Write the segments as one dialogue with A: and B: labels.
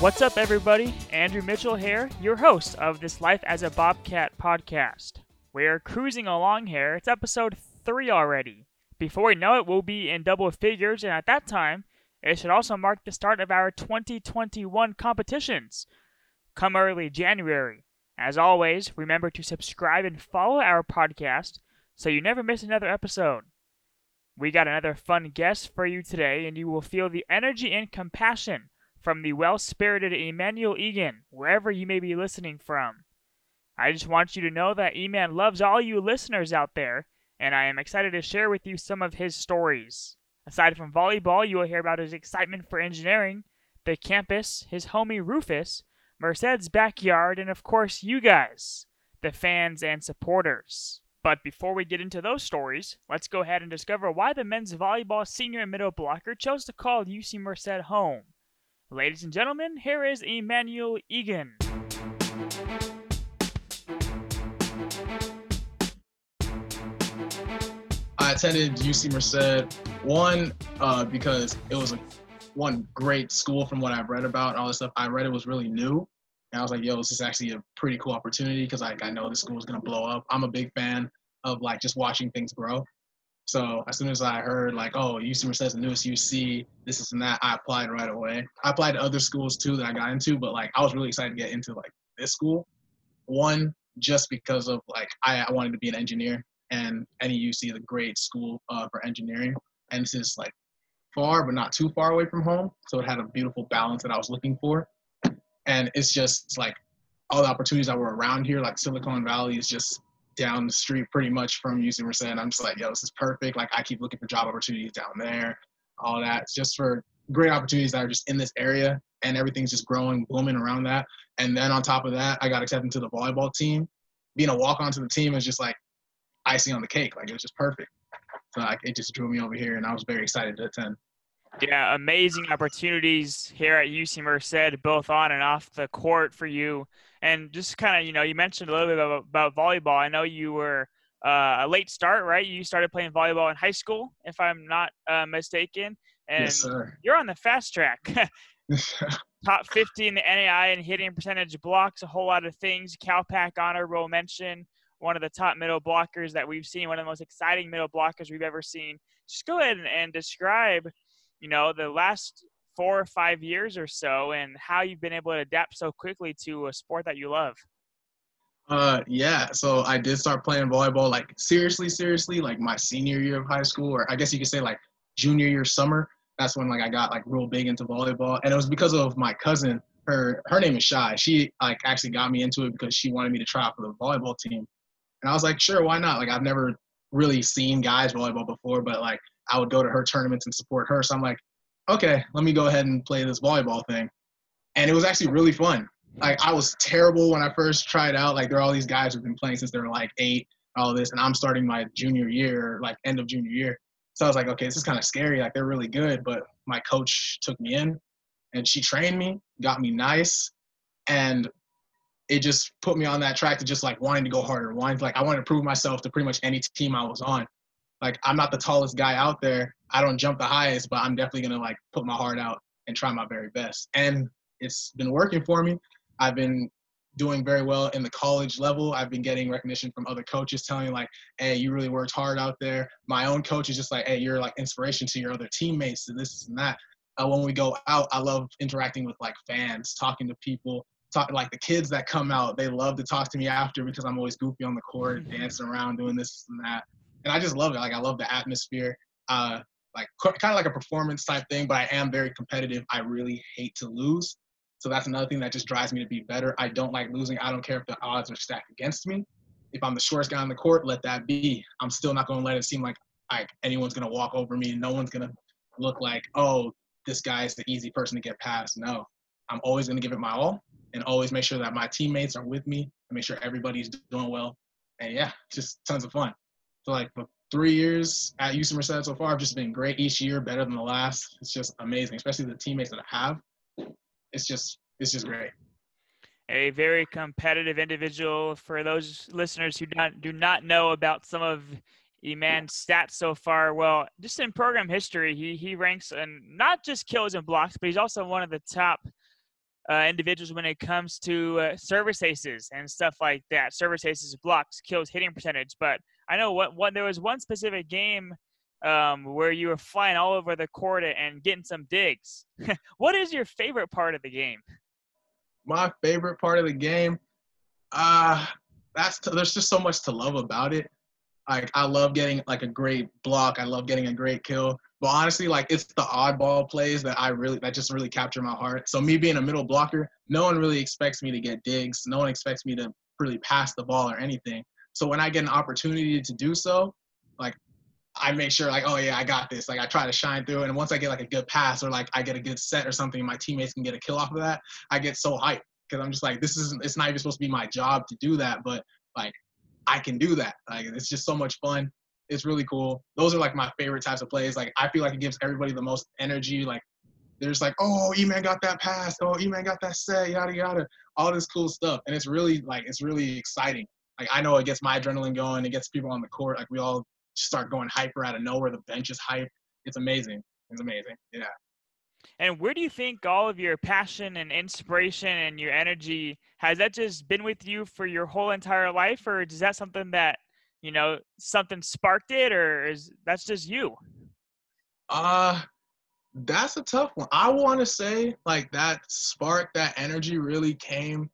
A: What's up, everybody? Andrew Mitchell here, your host of this Life as a Bobcat podcast. We're cruising along here. It's episode three already. Before we know it, we'll be in double figures, and at that time, it should also mark the start of our 2021 competitions. Come early January. As always, remember to subscribe and follow our podcast so you never miss another episode. We got another fun guest for you today, and you will feel the energy and compassion from the well spirited Emmanuel Egan, wherever you may be listening from. I just want you to know that Eman loves all you listeners out there, and I am excited to share with you some of his stories. Aside from volleyball, you will hear about his excitement for engineering, the campus, his homie Rufus, Merced's backyard, and of course, you guys, the fans and supporters. But before we get into those stories, let's go ahead and discover why the men's volleyball senior and middle blocker chose to call UC Merced home. Ladies and gentlemen, here is Emmanuel Egan.
B: I attended UC Merced one uh, because it was a one great school from what I've read about all this stuff. I read it was really new, and I was like, "Yo, this is actually a pretty cool opportunity because like I know this school is gonna blow up." I'm a big fan of like just watching things grow. So as soon as I heard like, oh, UC Merced is the newest UC, this is and that, I applied right away. I applied to other schools too that I got into, but like I was really excited to get into like this school. One, just because of like I, I wanted to be an engineer, and NEUC is a great school uh, for engineering, and this is like far but not too far away from home, so it had a beautiful balance that I was looking for. And it's just like all the opportunities that were around here, like Silicon Valley, is just down the street pretty much from UC Merced. I'm just like, yo, this is perfect. Like I keep looking for job opportunities down there, all that. Just for great opportunities that are just in this area and everything's just growing, blooming around that. And then on top of that, I got accepted to the volleyball team. Being a walk on to the team is just like icing on the cake. Like it was just perfect. So like it just drew me over here and I was very excited to attend.
A: Yeah, amazing opportunities here at UC Merced, both on and off the court for you. And just kind of, you know, you mentioned a little bit about, about volleyball. I know you were uh, a late start, right? You started playing volleyball in high school, if I'm not uh, mistaken. And
B: yes, sir.
A: you're on the fast track. Top 50 in the NAI and hitting percentage blocks, a whole lot of things. CalPAC honorable mention, one of the top middle blockers that we've seen, one of the most exciting middle blockers we've ever seen. Just go ahead and, and describe – you know, the last four or five years or so and how you've been able to adapt so quickly to a sport that you love.
B: Uh, yeah. So I did start playing volleyball like seriously, seriously, like my senior year of high school, or I guess you could say like junior year summer. That's when like I got like real big into volleyball, and it was because of my cousin. Her her name is Shy. She like actually got me into it because she wanted me to try out for the volleyball team, and I was like, sure, why not? Like I've never really seen guys volleyball before, but like I would go to her tournaments and support her. So I'm like, okay, let me go ahead and play this volleyball thing. And it was actually really fun. Like I was terrible when I first tried out. Like there are all these guys who've been playing since they were like eight, all this, and I'm starting my junior year, like end of junior year. So I was like, okay, this is kind of scary. Like they're really good, but my coach took me in, and she trained me, got me nice, and it just put me on that track to just like wanting to go harder, wanting to, like I wanted to prove myself to pretty much any team I was on like I'm not the tallest guy out there. I don't jump the highest, but I'm definitely gonna like put my heart out and try my very best. And it's been working for me. I've been doing very well in the college level. I've been getting recognition from other coaches telling me like, hey, you really worked hard out there. My own coach is just like, hey, you're like inspiration to your other teammates and this and that. Uh, when we go out, I love interacting with like fans, talking to people, talk like the kids that come out. They love to talk to me after because I'm always goofy on the court, dancing around, doing this and that and I just love it. Like I love the atmosphere. Uh, like kind of like a performance type thing, but I am very competitive. I really hate to lose. So that's another thing that just drives me to be better. I don't like losing. I don't care if the odds are stacked against me. If I'm the shortest guy on the court, let that be. I'm still not going to let it seem like like anyone's going to walk over me. No one's going to look like, oh, this guy is the easy person to get past. No, I'm always going to give it my all and always make sure that my teammates are with me and make sure everybody's doing well. And yeah, just tons of fun. Like for three years at UC Merced so far, I've just been great each year, better than the last. It's just amazing, especially the teammates that I have. It's just it's just great.
A: A very competitive individual. For those listeners who not, do not know about some of Eman's stats so far, well, just in program history, he he ranks and not just kills and blocks, but he's also one of the top uh, individuals when it comes to uh, service aces and stuff like that. Service aces, blocks, kills, hitting percentage. But I know what, what there was one specific game um, where you were flying all over the court and getting some digs. what is your favorite part of the game?
B: My favorite part of the game, uh, that's t- there's just so much to love about it. Like I love getting like a great block. I love getting a great kill. But honestly, like it's the oddball plays that I really that just really capture my heart. So me being a middle blocker, no one really expects me to get digs. No one expects me to really pass the ball or anything. So when I get an opportunity to do so, like I make sure like, oh yeah, I got this. Like I try to shine through, and once I get like a good pass or like I get a good set or something, my teammates can get a kill off of that. I get so hyped because I'm just like, this isn't. It's not even supposed to be my job to do that, but like I can do that. Like it's just so much fun. It's really cool. Those are like my favorite types of plays. Like I feel like it gives everybody the most energy. Like there's like, oh, E-Man got that pass. Oh, E-Man got that set. Yada yada. All this cool stuff, and it's really like it's really exciting. Like I know it gets my adrenaline going. It gets people on the court. Like we all start going hyper out of nowhere. The bench is hype. It's amazing. It's amazing. Yeah.
A: And where do you think all of your passion and inspiration and your energy has that just been with you for your whole entire life, or is that something that you know something sparked it, or is that's just you?
B: Uh that's a tough one. I want to say like that spark, that energy really came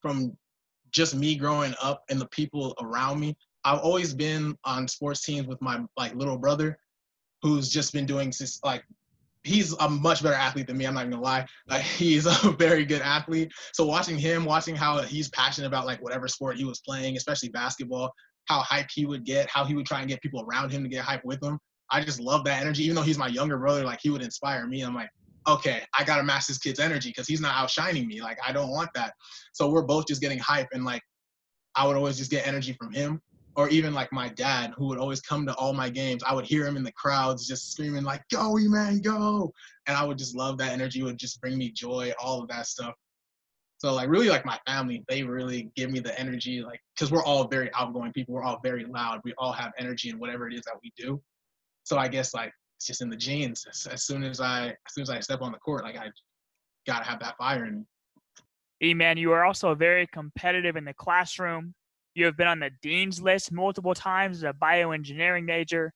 B: from just me growing up and the people around me. I've always been on sports teams with my like little brother, who's just been doing since like he's a much better athlete than me. I'm not gonna lie. Like he's a very good athlete. So watching him, watching how he's passionate about like whatever sport he was playing, especially basketball, how hype he would get, how he would try and get people around him to get hype with him. I just love that energy. Even though he's my younger brother, like he would inspire me. I'm like, okay, I gotta match this kid's energy because he's not outshining me. Like I don't want that. So we're both just getting hype and like I would always just get energy from him or even like my dad who would always come to all my games i would hear him in the crowds just screaming like go man go and i would just love that energy it would just bring me joy all of that stuff so like really like my family they really give me the energy like because we're all very outgoing people we're all very loud we all have energy in whatever it is that we do. So i guess like it's just in the genes. As, as soon as i as soon as i step on the court like i gotta have that fire in me.
A: E-Man, you are also very competitive in the classroom. You have been on the dean's list multiple times as a bioengineering major.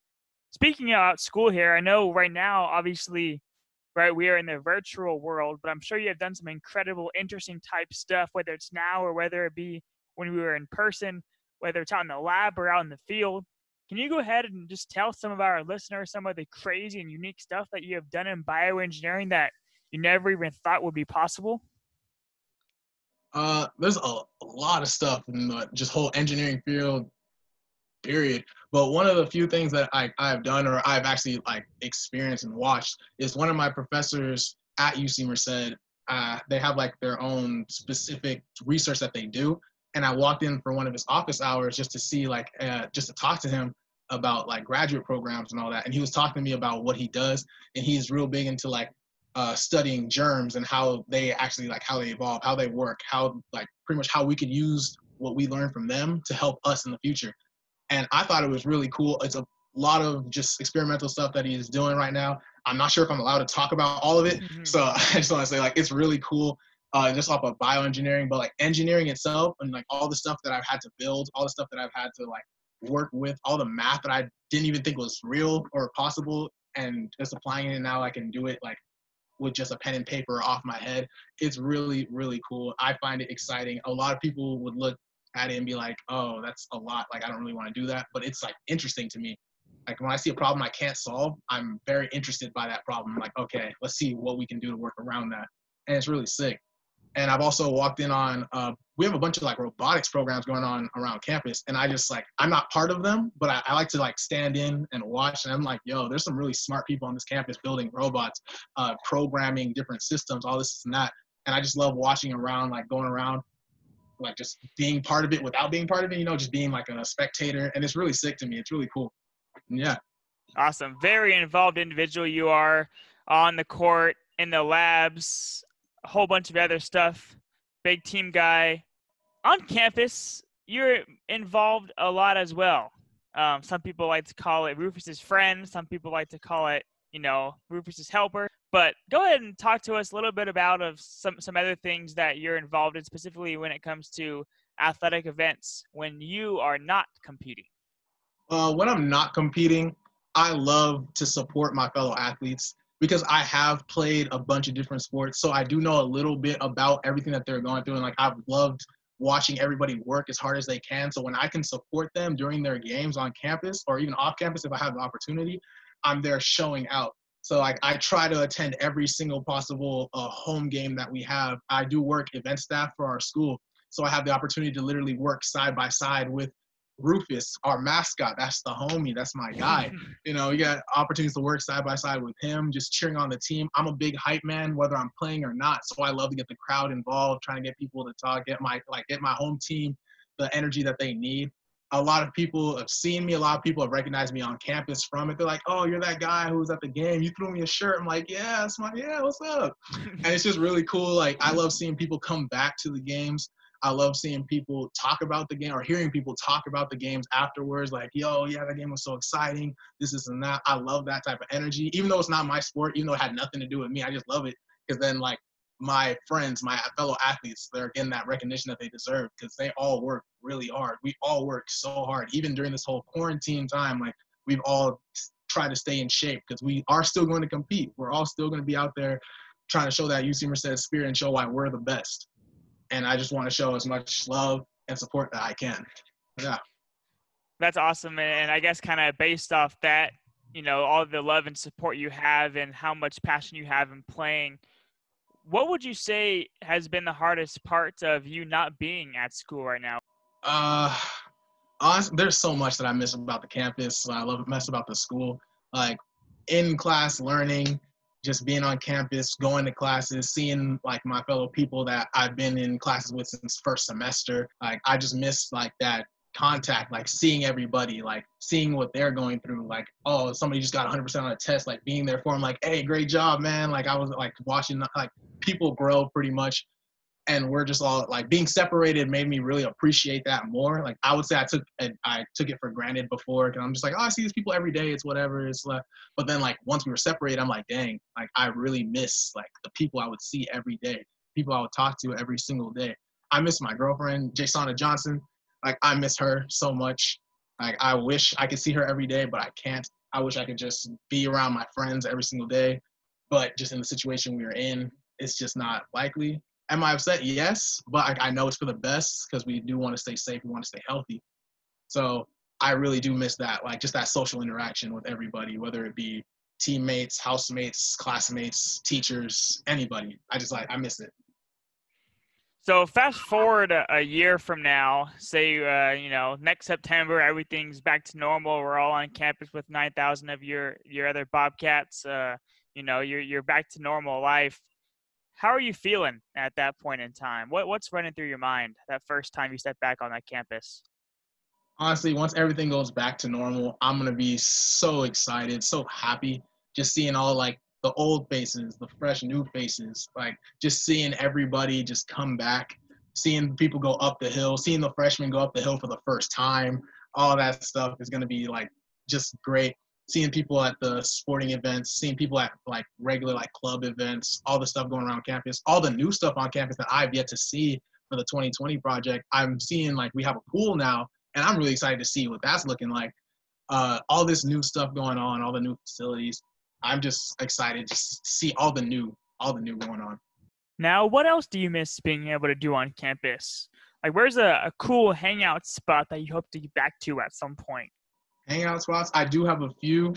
A: Speaking about school here, I know right now, obviously, right, we are in the virtual world, but I'm sure you have done some incredible, interesting type stuff, whether it's now or whether it be when we were in person, whether it's out in the lab or out in the field. Can you go ahead and just tell some of our listeners some of the crazy and unique stuff that you have done in bioengineering that you never even thought would be possible?
B: Uh, there's a, a lot of stuff in the just whole engineering field, period. But one of the few things that I, I've done or I've actually like experienced and watched is one of my professors at UC Merced. Uh, they have like their own specific research that they do, and I walked in for one of his office hours just to see like uh, just to talk to him about like graduate programs and all that. And he was talking to me about what he does, and he's real big into like uh, studying germs and how they actually like how they evolve, how they work, how like pretty much how we could use what we learn from them to help us in the future. And I thought it was really cool. It's a lot of just experimental stuff that he's doing right now. I'm not sure if I'm allowed to talk about all of it, mm-hmm. so I just want to say like it's really cool. Uh, just off of bioengineering, but like engineering itself and like all the stuff that I've had to build, all the stuff that I've had to like work with, all the math that I didn't even think was real or possible, and just applying it now, I can do it like with just a pen and paper off my head. It's really, really cool. I find it exciting. A lot of people would look at it and be like, oh, that's a lot. Like, I don't really want to do that. But it's like interesting to me. Like, when I see a problem I can't solve, I'm very interested by that problem. I'm like, okay, let's see what we can do to work around that. And it's really sick. And I've also walked in on, uh, we have a bunch of like robotics programs going on around campus. And I just like, I'm not part of them, but I, I like to like stand in and watch. And I'm like, yo, there's some really smart people on this campus building robots, uh, programming different systems, all this and that. And I just love watching around, like going around, like just being part of it without being part of it, you know, just being like a spectator. And it's really sick to me. It's really cool. Yeah.
A: Awesome. Very involved individual you are on the court, in the labs, a whole bunch of other stuff. Big team guy. On campus, you're involved a lot as well. Um, some people like to call it Rufus's friend. Some people like to call it, you know, Rufus's helper. But go ahead and talk to us a little bit about of some some other things that you're involved in, specifically when it comes to athletic events when you are not competing.
B: Uh, when I'm not competing, I love to support my fellow athletes because I have played a bunch of different sports, so I do know a little bit about everything that they're going through, and like I've loved watching everybody work as hard as they can. So when I can support them during their games on campus or even off campus, if I have the opportunity, I'm there showing out. So like I try to attend every single possible uh, home game that we have. I do work event staff for our school, so I have the opportunity to literally work side by side with Rufus, our mascot. That's the homie. That's my guy. you know, you got opportunities to work side by side with him, just cheering on the team. I'm a big hype man, whether I'm playing or not. So I love to get the crowd involved, trying to get people to talk, get my like get my home team the energy that they need a lot of people have seen me. A lot of people have recognized me on campus from it. They're like, "Oh, you're that guy who was at the game. You threw me a shirt." I'm like, "Yeah, that's my yeah. What's up?" and it's just really cool. Like I love seeing people come back to the games. I love seeing people talk about the game or hearing people talk about the games afterwards. Like, "Yo, yeah, that game was so exciting. This is and that." I love that type of energy. Even though it's not my sport, even though it had nothing to do with me, I just love it because then like my friends, my fellow athletes, they're getting that recognition that they deserve because they all work really hard. We all work so hard, even during this whole quarantine time. Like we've all tried to stay in shape because we are still going to compete. We're all still going to be out there trying to show that UC Merced spirit and show why we're the best. And I just want to show as much love and support that I can. Yeah.
A: That's awesome. And I guess kind of based off that, you know, all the love and support you have and how much passion you have in playing – what would you say has been the hardest part of you not being at school right now?
B: Uh, honestly, there's so much that I miss about the campus. I love miss about the school. Like in class learning, just being on campus, going to classes, seeing like my fellow people that I've been in classes with since first semester. Like I just miss like that contact, like seeing everybody, like seeing what they're going through. Like, oh, somebody just got 100% on a test, like being there for them, like, hey, great job, man. Like, I was like watching, like, people grow pretty much. And we're just all like being separated made me really appreciate that more. Like I would say I took I took it for granted before because I'm just like oh I see these people every day it's whatever it's like but then like once we were separated I'm like dang like I really miss like the people I would see every day people I would talk to every single day. I miss my girlfriend, Jasona Johnson like I miss her so much. Like I wish I could see her every day, but I can't. I wish I could just be around my friends every single day. But just in the situation we are in, it's just not likely. Am I upset? Yes, but I, I know it's for the best because we do want to stay safe. We want to stay healthy. So I really do miss that, like just that social interaction with everybody, whether it be teammates, housemates, classmates, teachers, anybody. I just like I miss it.
A: So fast forward a, a year from now, say uh, you know next September, everything's back to normal. We're all on campus with nine thousand of your your other Bobcats. Uh, you know you're you're back to normal life. How are you feeling at that point in time? What what's running through your mind that first time you step back on that campus?
B: Honestly, once everything goes back to normal, I'm gonna be so excited, so happy, just seeing all like the old faces, the fresh new faces, like just seeing everybody just come back, seeing people go up the hill, seeing the freshmen go up the hill for the first time, all that stuff is going to be like just great. Seeing people at the sporting events, seeing people at like regular like club events, all the stuff going around campus, all the new stuff on campus that I've yet to see for the 2020 project. I'm seeing like we have a pool now, and I'm really excited to see what that's looking like. Uh, all this new stuff going on, all the new facilities. I'm just excited to see all the new, all the new going on.
A: Now, what else do you miss being able to do on campus? Like, where's a, a cool hangout spot that you hope to get back to at some point?
B: Hangout spots, I do have a few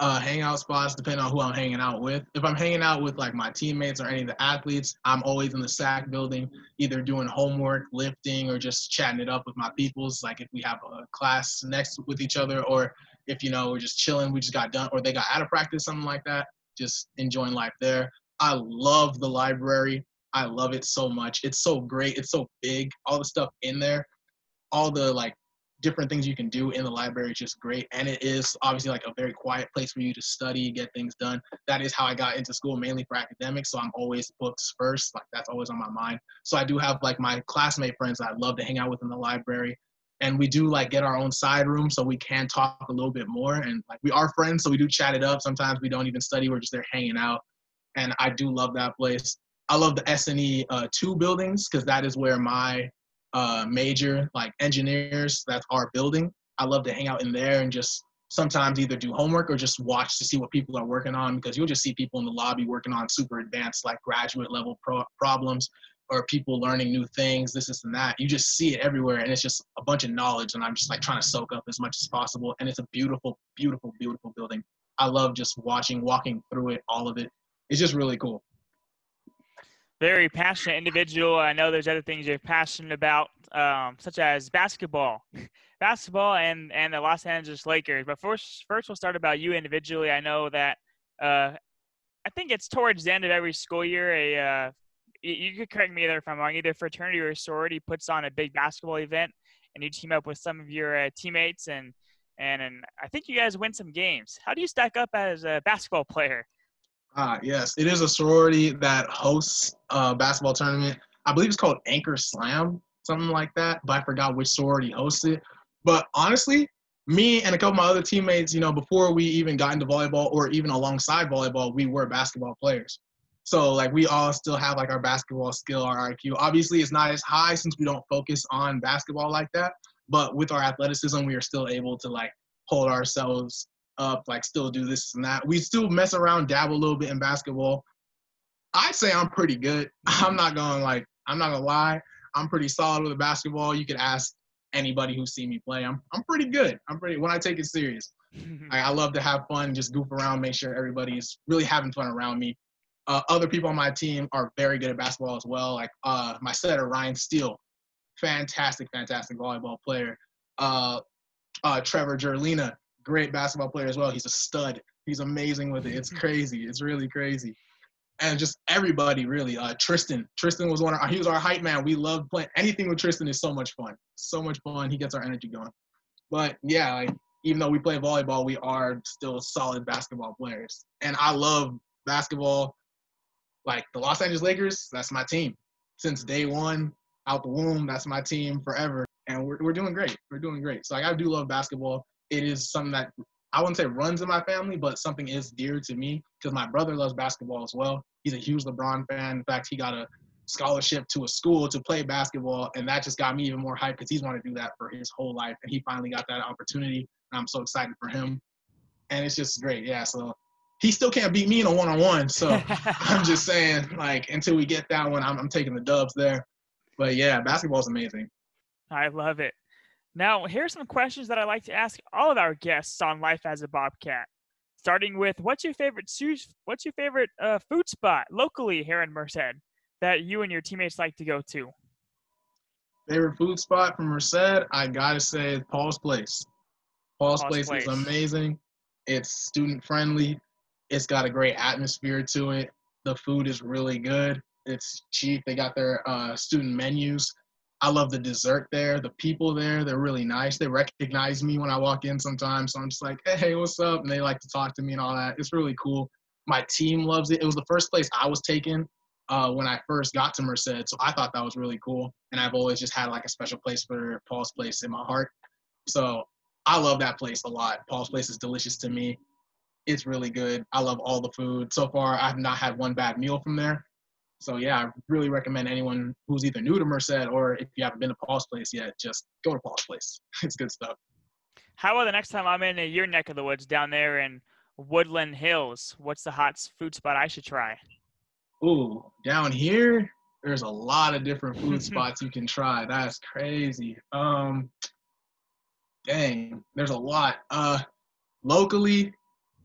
B: uh, hangout spots depending on who I'm hanging out with. If I'm hanging out with like my teammates or any of the athletes, I'm always in the SAC building, either doing homework, lifting, or just chatting it up with my peoples. Like if we have a class next with each other, or if you know we're just chilling, we just got done, or they got out of practice, something like that. Just enjoying life there. I love the library. I love it so much. It's so great. It's so big. All the stuff in there, all the like different things you can do in the library is just great. And it is obviously like a very quiet place for you to study, get things done. That is how I got into school, mainly for academics. So I'm always books first. Like that's always on my mind. So I do have like my classmate friends I love to hang out with in the library. And we do like get our own side room so we can talk a little bit more. And like we are friends so we do chat it up. Sometimes we don't even study we're just there hanging out. And i do love that place. I love the sne uh, two buildings because that is where my uh, major like engineers that's our building. I love to hang out in there and just sometimes either do homework or just watch to see what people are working on because you'll just see people in the lobby working on super advanced like graduate level pro- problems or people learning new things this this and that you just see it everywhere and it's just a bunch of knowledge and i'm just like trying to soak up as much as possible and it's a beautiful beautiful beautiful building i love just watching walking through it all of it it's just really cool
A: very passionate individual i know there's other things you're passionate about um, such as basketball basketball and and the Los Angeles Lakers. But first, first we'll start about you individually. I know that uh, I think it's towards the end of every school year. A uh, you, could correct me there if I'm wrong. Either fraternity or sorority puts on a big basketball event, and you team up with some of your uh, teammates, and, and and I think you guys win some games. How do you stack up as a basketball player?
B: Ah, yes, it is a sorority that hosts a basketball tournament. I believe it's called Anchor Slam, something like that. But I forgot which sorority hosts it. But honestly, me and a couple of my other teammates, you know, before we even got into volleyball or even alongside volleyball, we were basketball players. So like we all still have like our basketball skill, our IQ. Obviously, it's not as high since we don't focus on basketball like that. But with our athleticism, we are still able to like hold ourselves up, like still do this and that. We still mess around, dabble a little bit in basketball. I'd say I'm pretty good. I'm not gonna like, I'm not gonna lie. I'm pretty solid with basketball. You could ask anybody who's seen me play. I'm I'm pretty good. I'm pretty when I take it serious. I, I, love to have fun, just goof around, make sure everybody's really having fun around me. Uh, other people on my team are very good at basketball as well. Like uh, my setter Ryan Steele, fantastic, fantastic volleyball player. Uh, uh, Trevor Jerlina, great basketball player as well. He's a stud. He's amazing with it. It's crazy. It's really crazy and just everybody really. Uh, Tristan, Tristan was one. Of, he was our hype man. We love playing anything with Tristan. is so much fun. So much fun. He gets our energy going. But yeah, like even though we play volleyball, we are still solid basketball players. And I love basketball. Like the Los Angeles Lakers, that's my team. Since day one, out the womb, that's my team forever. And we're, we're doing great. We're doing great. So like, I do love basketball. It is something that I wouldn't say runs in my family, but something is dear to me because my brother loves basketball as well. He's a huge LeBron fan. In fact, he got a scholarship to a school to play basketball, and that just got me even more hyped because he's wanted to do that for his whole life, and he finally got that opportunity. And I'm so excited for him, and it's just great. Yeah, so he still can't beat me in a one-on-one. So I'm just saying, like, until we get that one, I'm, I'm taking the dubs there. But yeah, basketball is amazing.
A: I love it. Now, here's some questions that I like to ask all of our guests on Life as a Bobcat. Starting with, what's your favorite what's your favorite uh, food spot locally here in Merced that you and your teammates like to go to?
B: Favorite food spot from Merced, I gotta say Paul's Place. Paul's, Paul's Place, Place is amazing. It's student friendly. It's got a great atmosphere to it. The food is really good. It's cheap. They got their uh, student menus I love the dessert there. The people there, they're really nice. They recognize me when I walk in sometimes. So I'm just like, hey, what's up? And they like to talk to me and all that. It's really cool. My team loves it. It was the first place I was taken uh, when I first got to Merced. So I thought that was really cool. And I've always just had like a special place for Paul's Place in my heart. So I love that place a lot. Paul's Place is delicious to me. It's really good. I love all the food. So far, I've not had one bad meal from there. So yeah, I really recommend anyone who's either new to Merced or if you haven't been to Paul's Place yet, just go to Paul's Place. It's good stuff.
A: How about the next time I'm in your neck of the woods down there in Woodland Hills? What's the hot food spot I should try?
B: Ooh, down here, there's a lot of different food spots you can try. That's crazy. Um, dang, there's a lot. Uh, locally,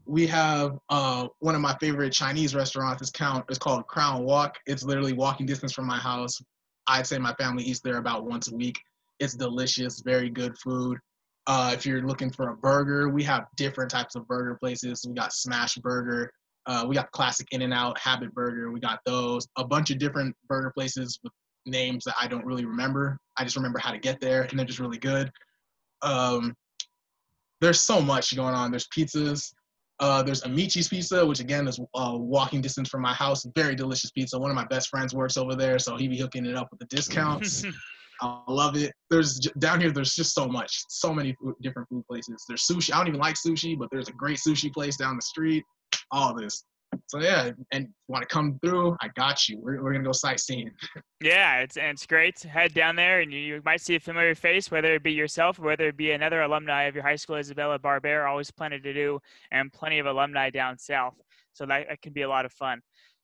B: we have uh, one of my favorite Chinese restaurants. It's count. It's called Crown Walk. It's literally walking distance from my house. I'd say my family eats there about once a week. It's delicious, very good food. Uh, if you're looking for a burger, we have different types of burger places. We got Smash Burger. Uh, we got classic In and Out, Habit Burger. We got those. A bunch of different burger places with names that I don't really remember. I just remember how to get there, and they're just really good. Um, there's so much going on. There's pizzas. Uh, there's Amici's Pizza, which again is uh, walking distance from my house. Very delicious pizza. One of my best friends works over there, so he be hooking it up with the discounts. I love it. There's down here. There's just so much, so many food, different food places. There's sushi. I don't even like sushi, but there's a great sushi place down the street. All this. So yeah, and want to come through? I got you. We're, we're gonna go sightseeing.
A: Yeah, it's and it's great head down there, and you, you might see a familiar face, whether it be yourself or whether it be another alumni of your high school, Isabella Barbera. Always plenty to do, and plenty of alumni down south. So that, that can be a lot of fun.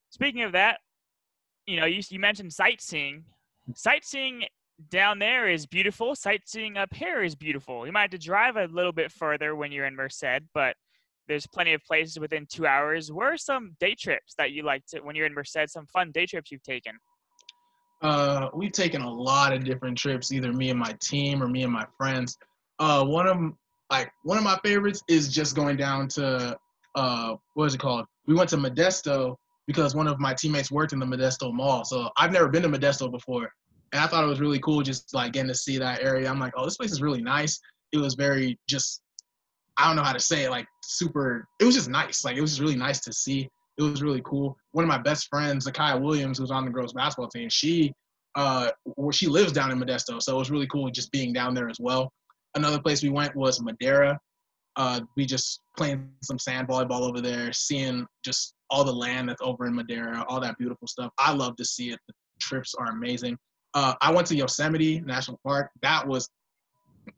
A: Speaking of that, you know, you, you mentioned sightseeing. Sightseeing down there is beautiful. Sightseeing up here is beautiful. You might have to drive a little bit further when you're in Merced, but there's plenty of places within two hours. Where are some day trips that you like to when you're in Merced? Some fun day trips you've taken?
B: Uh, we've taken a lot of different trips, either me and my team or me and my friends. Uh, one of like one of my favorites is just going down to uh, what is it called? We went to Modesto because one of my teammates worked in the Modesto Mall. So I've never been to Modesto before, and I thought it was really cool just like getting to see that area. I'm like, oh, this place is really nice. It was very just I don't know how to say it, like super. It was just nice. Like it was just really nice to see. It was really cool. One of my best friends, Zakiya Williams, who's on the girls basketball team, she uh she lives down in Modesto, so it was really cool just being down there as well. Another place we went was Madera. Uh, we just playing some sand volleyball over there, seeing just all the land that's over in Madera, all that beautiful stuff. I love to see it. The trips are amazing. Uh, I went to Yosemite National Park. That was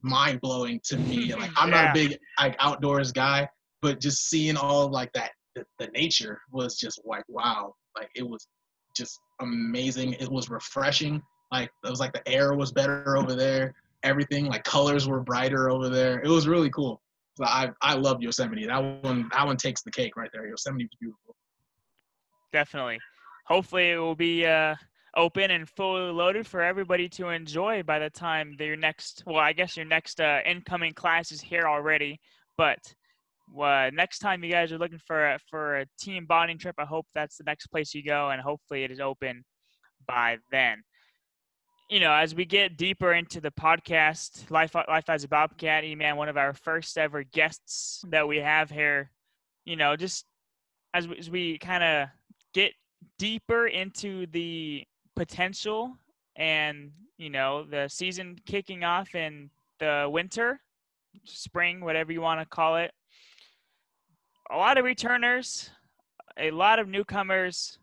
B: mind blowing to me. Like I'm not a big like outdoors guy, but just seeing all like that the, the nature was just like wow. Like it was just amazing. It was refreshing. Like it was like the air was better over there. Everything like colors were brighter over there. It was really cool. So I I love Yosemite. That one that one takes the cake right there. Yosemite was beautiful.
A: Definitely. Hopefully it will be uh open and fully loaded for everybody to enjoy by the time your next well i guess your next uh, incoming class is here already. But uh, next time you guys are looking for a, for a team bonding trip i hope that's the next place you go and hopefully it is open by then. You know as we get deeper into the podcast life life as a bobcat man one of our first ever guests that we have here you know just as we, as we kind of get deeper into the potential and you know the season kicking off in the winter spring whatever you want to call it. A lot of returners a lot of newcomers.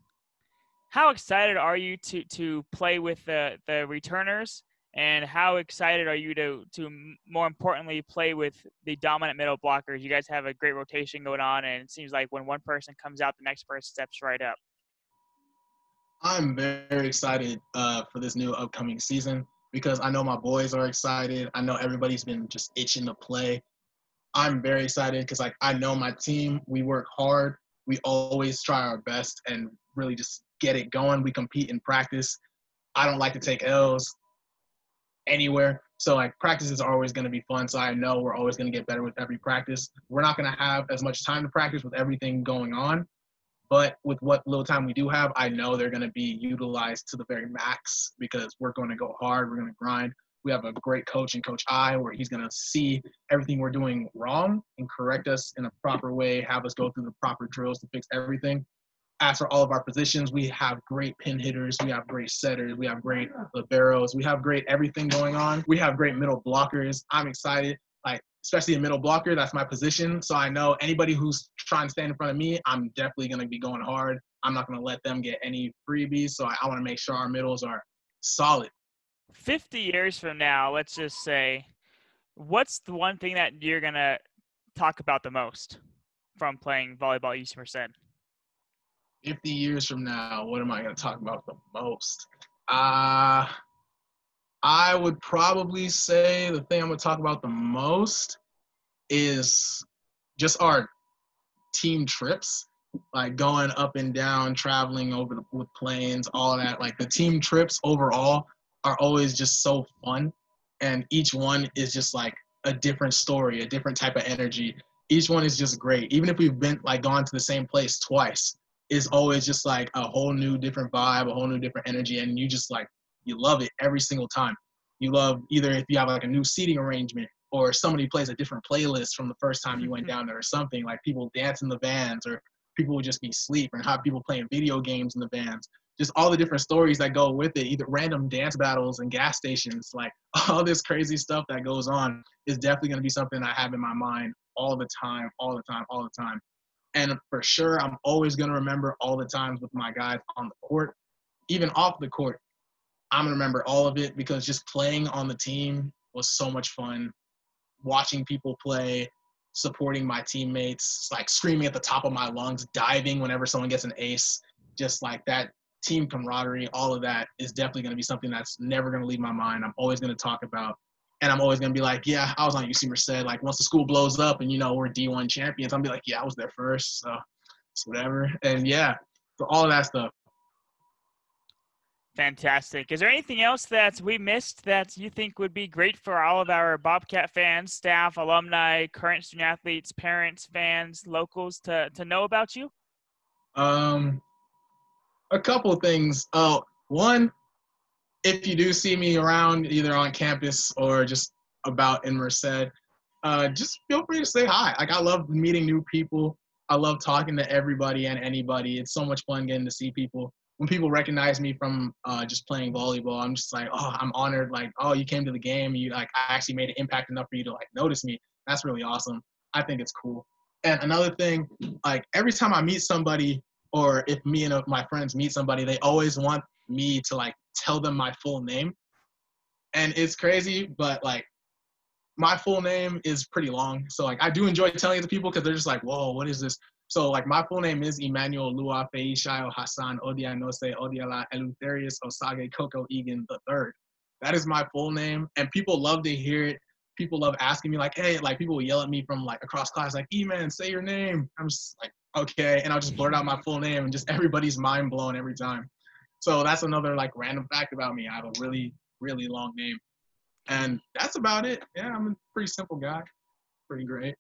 A: How excited are you to to play with the the returners? And how excited are you to to more importantly play with the dominant middle blockers? You guys have a great rotation going on and it seems like when one person comes out the next person steps right up
B: I'm very excited uh, for this new upcoming season because I know my boys are excited. I know everybody's been just itching to play. I'm very excited because like I know my team. We work hard. We always try our best and really just get it going. We compete in practice. I don't like to take L's anywhere. So like practices are always going to be fun. So I know we're always going to get better with every practice. We're not going to have as much time to practice with everything going on. But with what little time we do have, I know they're going to be utilized to the very max because we're going to go hard. We're going to grind. We have a great coach in Coach I, where he's going to see everything we're doing wrong and correct us in a proper way, have us go through the proper drills to fix everything. As for all of our positions, we have great pin hitters, we have great setters, we have great liberos, we have great everything going on. We have great middle blockers. I'm excited. Like especially a middle blocker. That's my position. So I know anybody who's trying to stand in front of me, I'm definitely going to be going hard. I'm not going to let them get any freebies. So I, I want to make sure our middles are solid.
A: 50 years from now, let's just say, what's the one thing that you're going to talk about the most from playing volleyball East Merced?
B: 50 years from now, what am I going to talk about the most? Uh, I would probably say the thing I'm to talk about the most is just our team trips, like going up and down, traveling over the, with planes, all that. Like the team trips overall are always just so fun, and each one is just like a different story, a different type of energy. Each one is just great. Even if we've been like gone to the same place twice, it's always just like a whole new different vibe, a whole new different energy, and you just like you love it every single time. You love either if you have like a new seating arrangement or somebody plays a different playlist from the first time you went mm-hmm. down there or something like people dance in the vans or people would just be asleep and have people playing video games in the vans just all the different stories that go with it, either random dance battles and gas stations, like all this crazy stuff that goes on is definitely going to be something I have in my mind all the time, all the time, all the time. And for sure, I'm always going to remember all the times with my guys on the court, even off the court. I'm to remember all of it because just playing on the team was so much fun. Watching people play, supporting my teammates, like screaming at the top of my lungs, diving whenever someone gets an ace, just like that team camaraderie, all of that is definitely going to be something that's never going to leave my mind. I'm always going to talk about. And I'm always going to be like, yeah, I was on UC Merced. Like, once the school blows up and, you know, we're D1 champions, I'm be like, yeah, I was there first. So it's whatever. And yeah, so all of that stuff.
A: Fantastic. Is there anything else that we missed that you think would be great for all of our Bobcat fans, staff, alumni, current student athletes, parents, fans, locals to, to know about you?
B: Um, a couple things. Oh, one, if you do see me around either on campus or just about in Merced, uh, just feel free to say hi. Like I love meeting new people. I love talking to everybody and anybody. It's so much fun getting to see people. When people recognize me from uh, just playing volleyball, I'm just like, oh, I'm honored. Like, oh, you came to the game. You like, I actually made an impact enough for you to like notice me. That's really awesome. I think it's cool. And another thing, like every time I meet somebody or if me and uh, my friends meet somebody, they always want me to like tell them my full name. And it's crazy, but like my full name is pretty long. So like I do enjoy telling it to people because they're just like, whoa, what is this? So like my full name is Emmanuel Lua Shayo Hassan Odianose Odiala Eleutherius Osage Koko Egan III. That is my full name. And people love to hear it. People love asking me like, hey, like people will yell at me from like across class, like, E-man, say your name. I'm just like, okay, and I'll just blurt out my full name, and just everybody's mind blown every time. So that's another like random fact about me. I have a really, really long name, and that's about it. Yeah, I'm a pretty simple guy. Pretty great.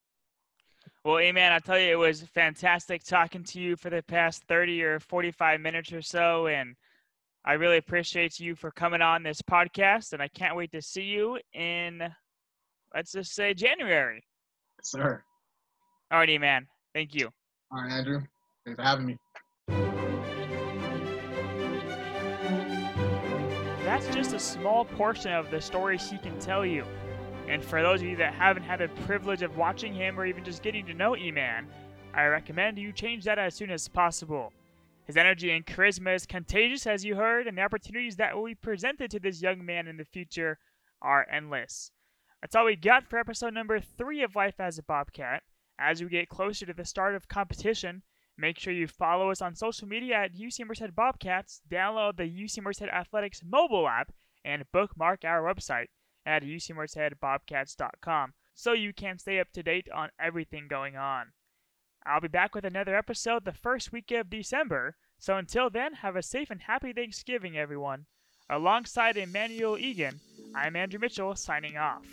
A: Well, Amen. I tell you, it was fantastic talking to you for the past 30 or 45 minutes or so, and I really appreciate you for coming on this podcast, and I can't wait to see you in, let's just say, January.
B: Yes, sir.
A: Alrighty, man. Thank you.
B: All right, Andrew. Thanks for having me.
A: That's just a small portion of the stories he can tell you. And for those of you that haven't had the privilege of watching him or even just getting to know E-Man, I recommend you change that as soon as possible. His energy and charisma is contagious, as you heard, and the opportunities that will be presented to this young man in the future are endless. That's all we got for episode number three of Life as a Bobcat. As we get closer to the start of competition, make sure you follow us on social media at UC Merced Bobcats, download the UC Merced Athletics mobile app, and bookmark our website at ucmercedbobcats.com so you can stay up to date on everything going on. I'll be back with another episode the first week of December, so until then, have a safe and happy Thanksgiving, everyone. Alongside Emmanuel Egan, I'm Andrew Mitchell signing off.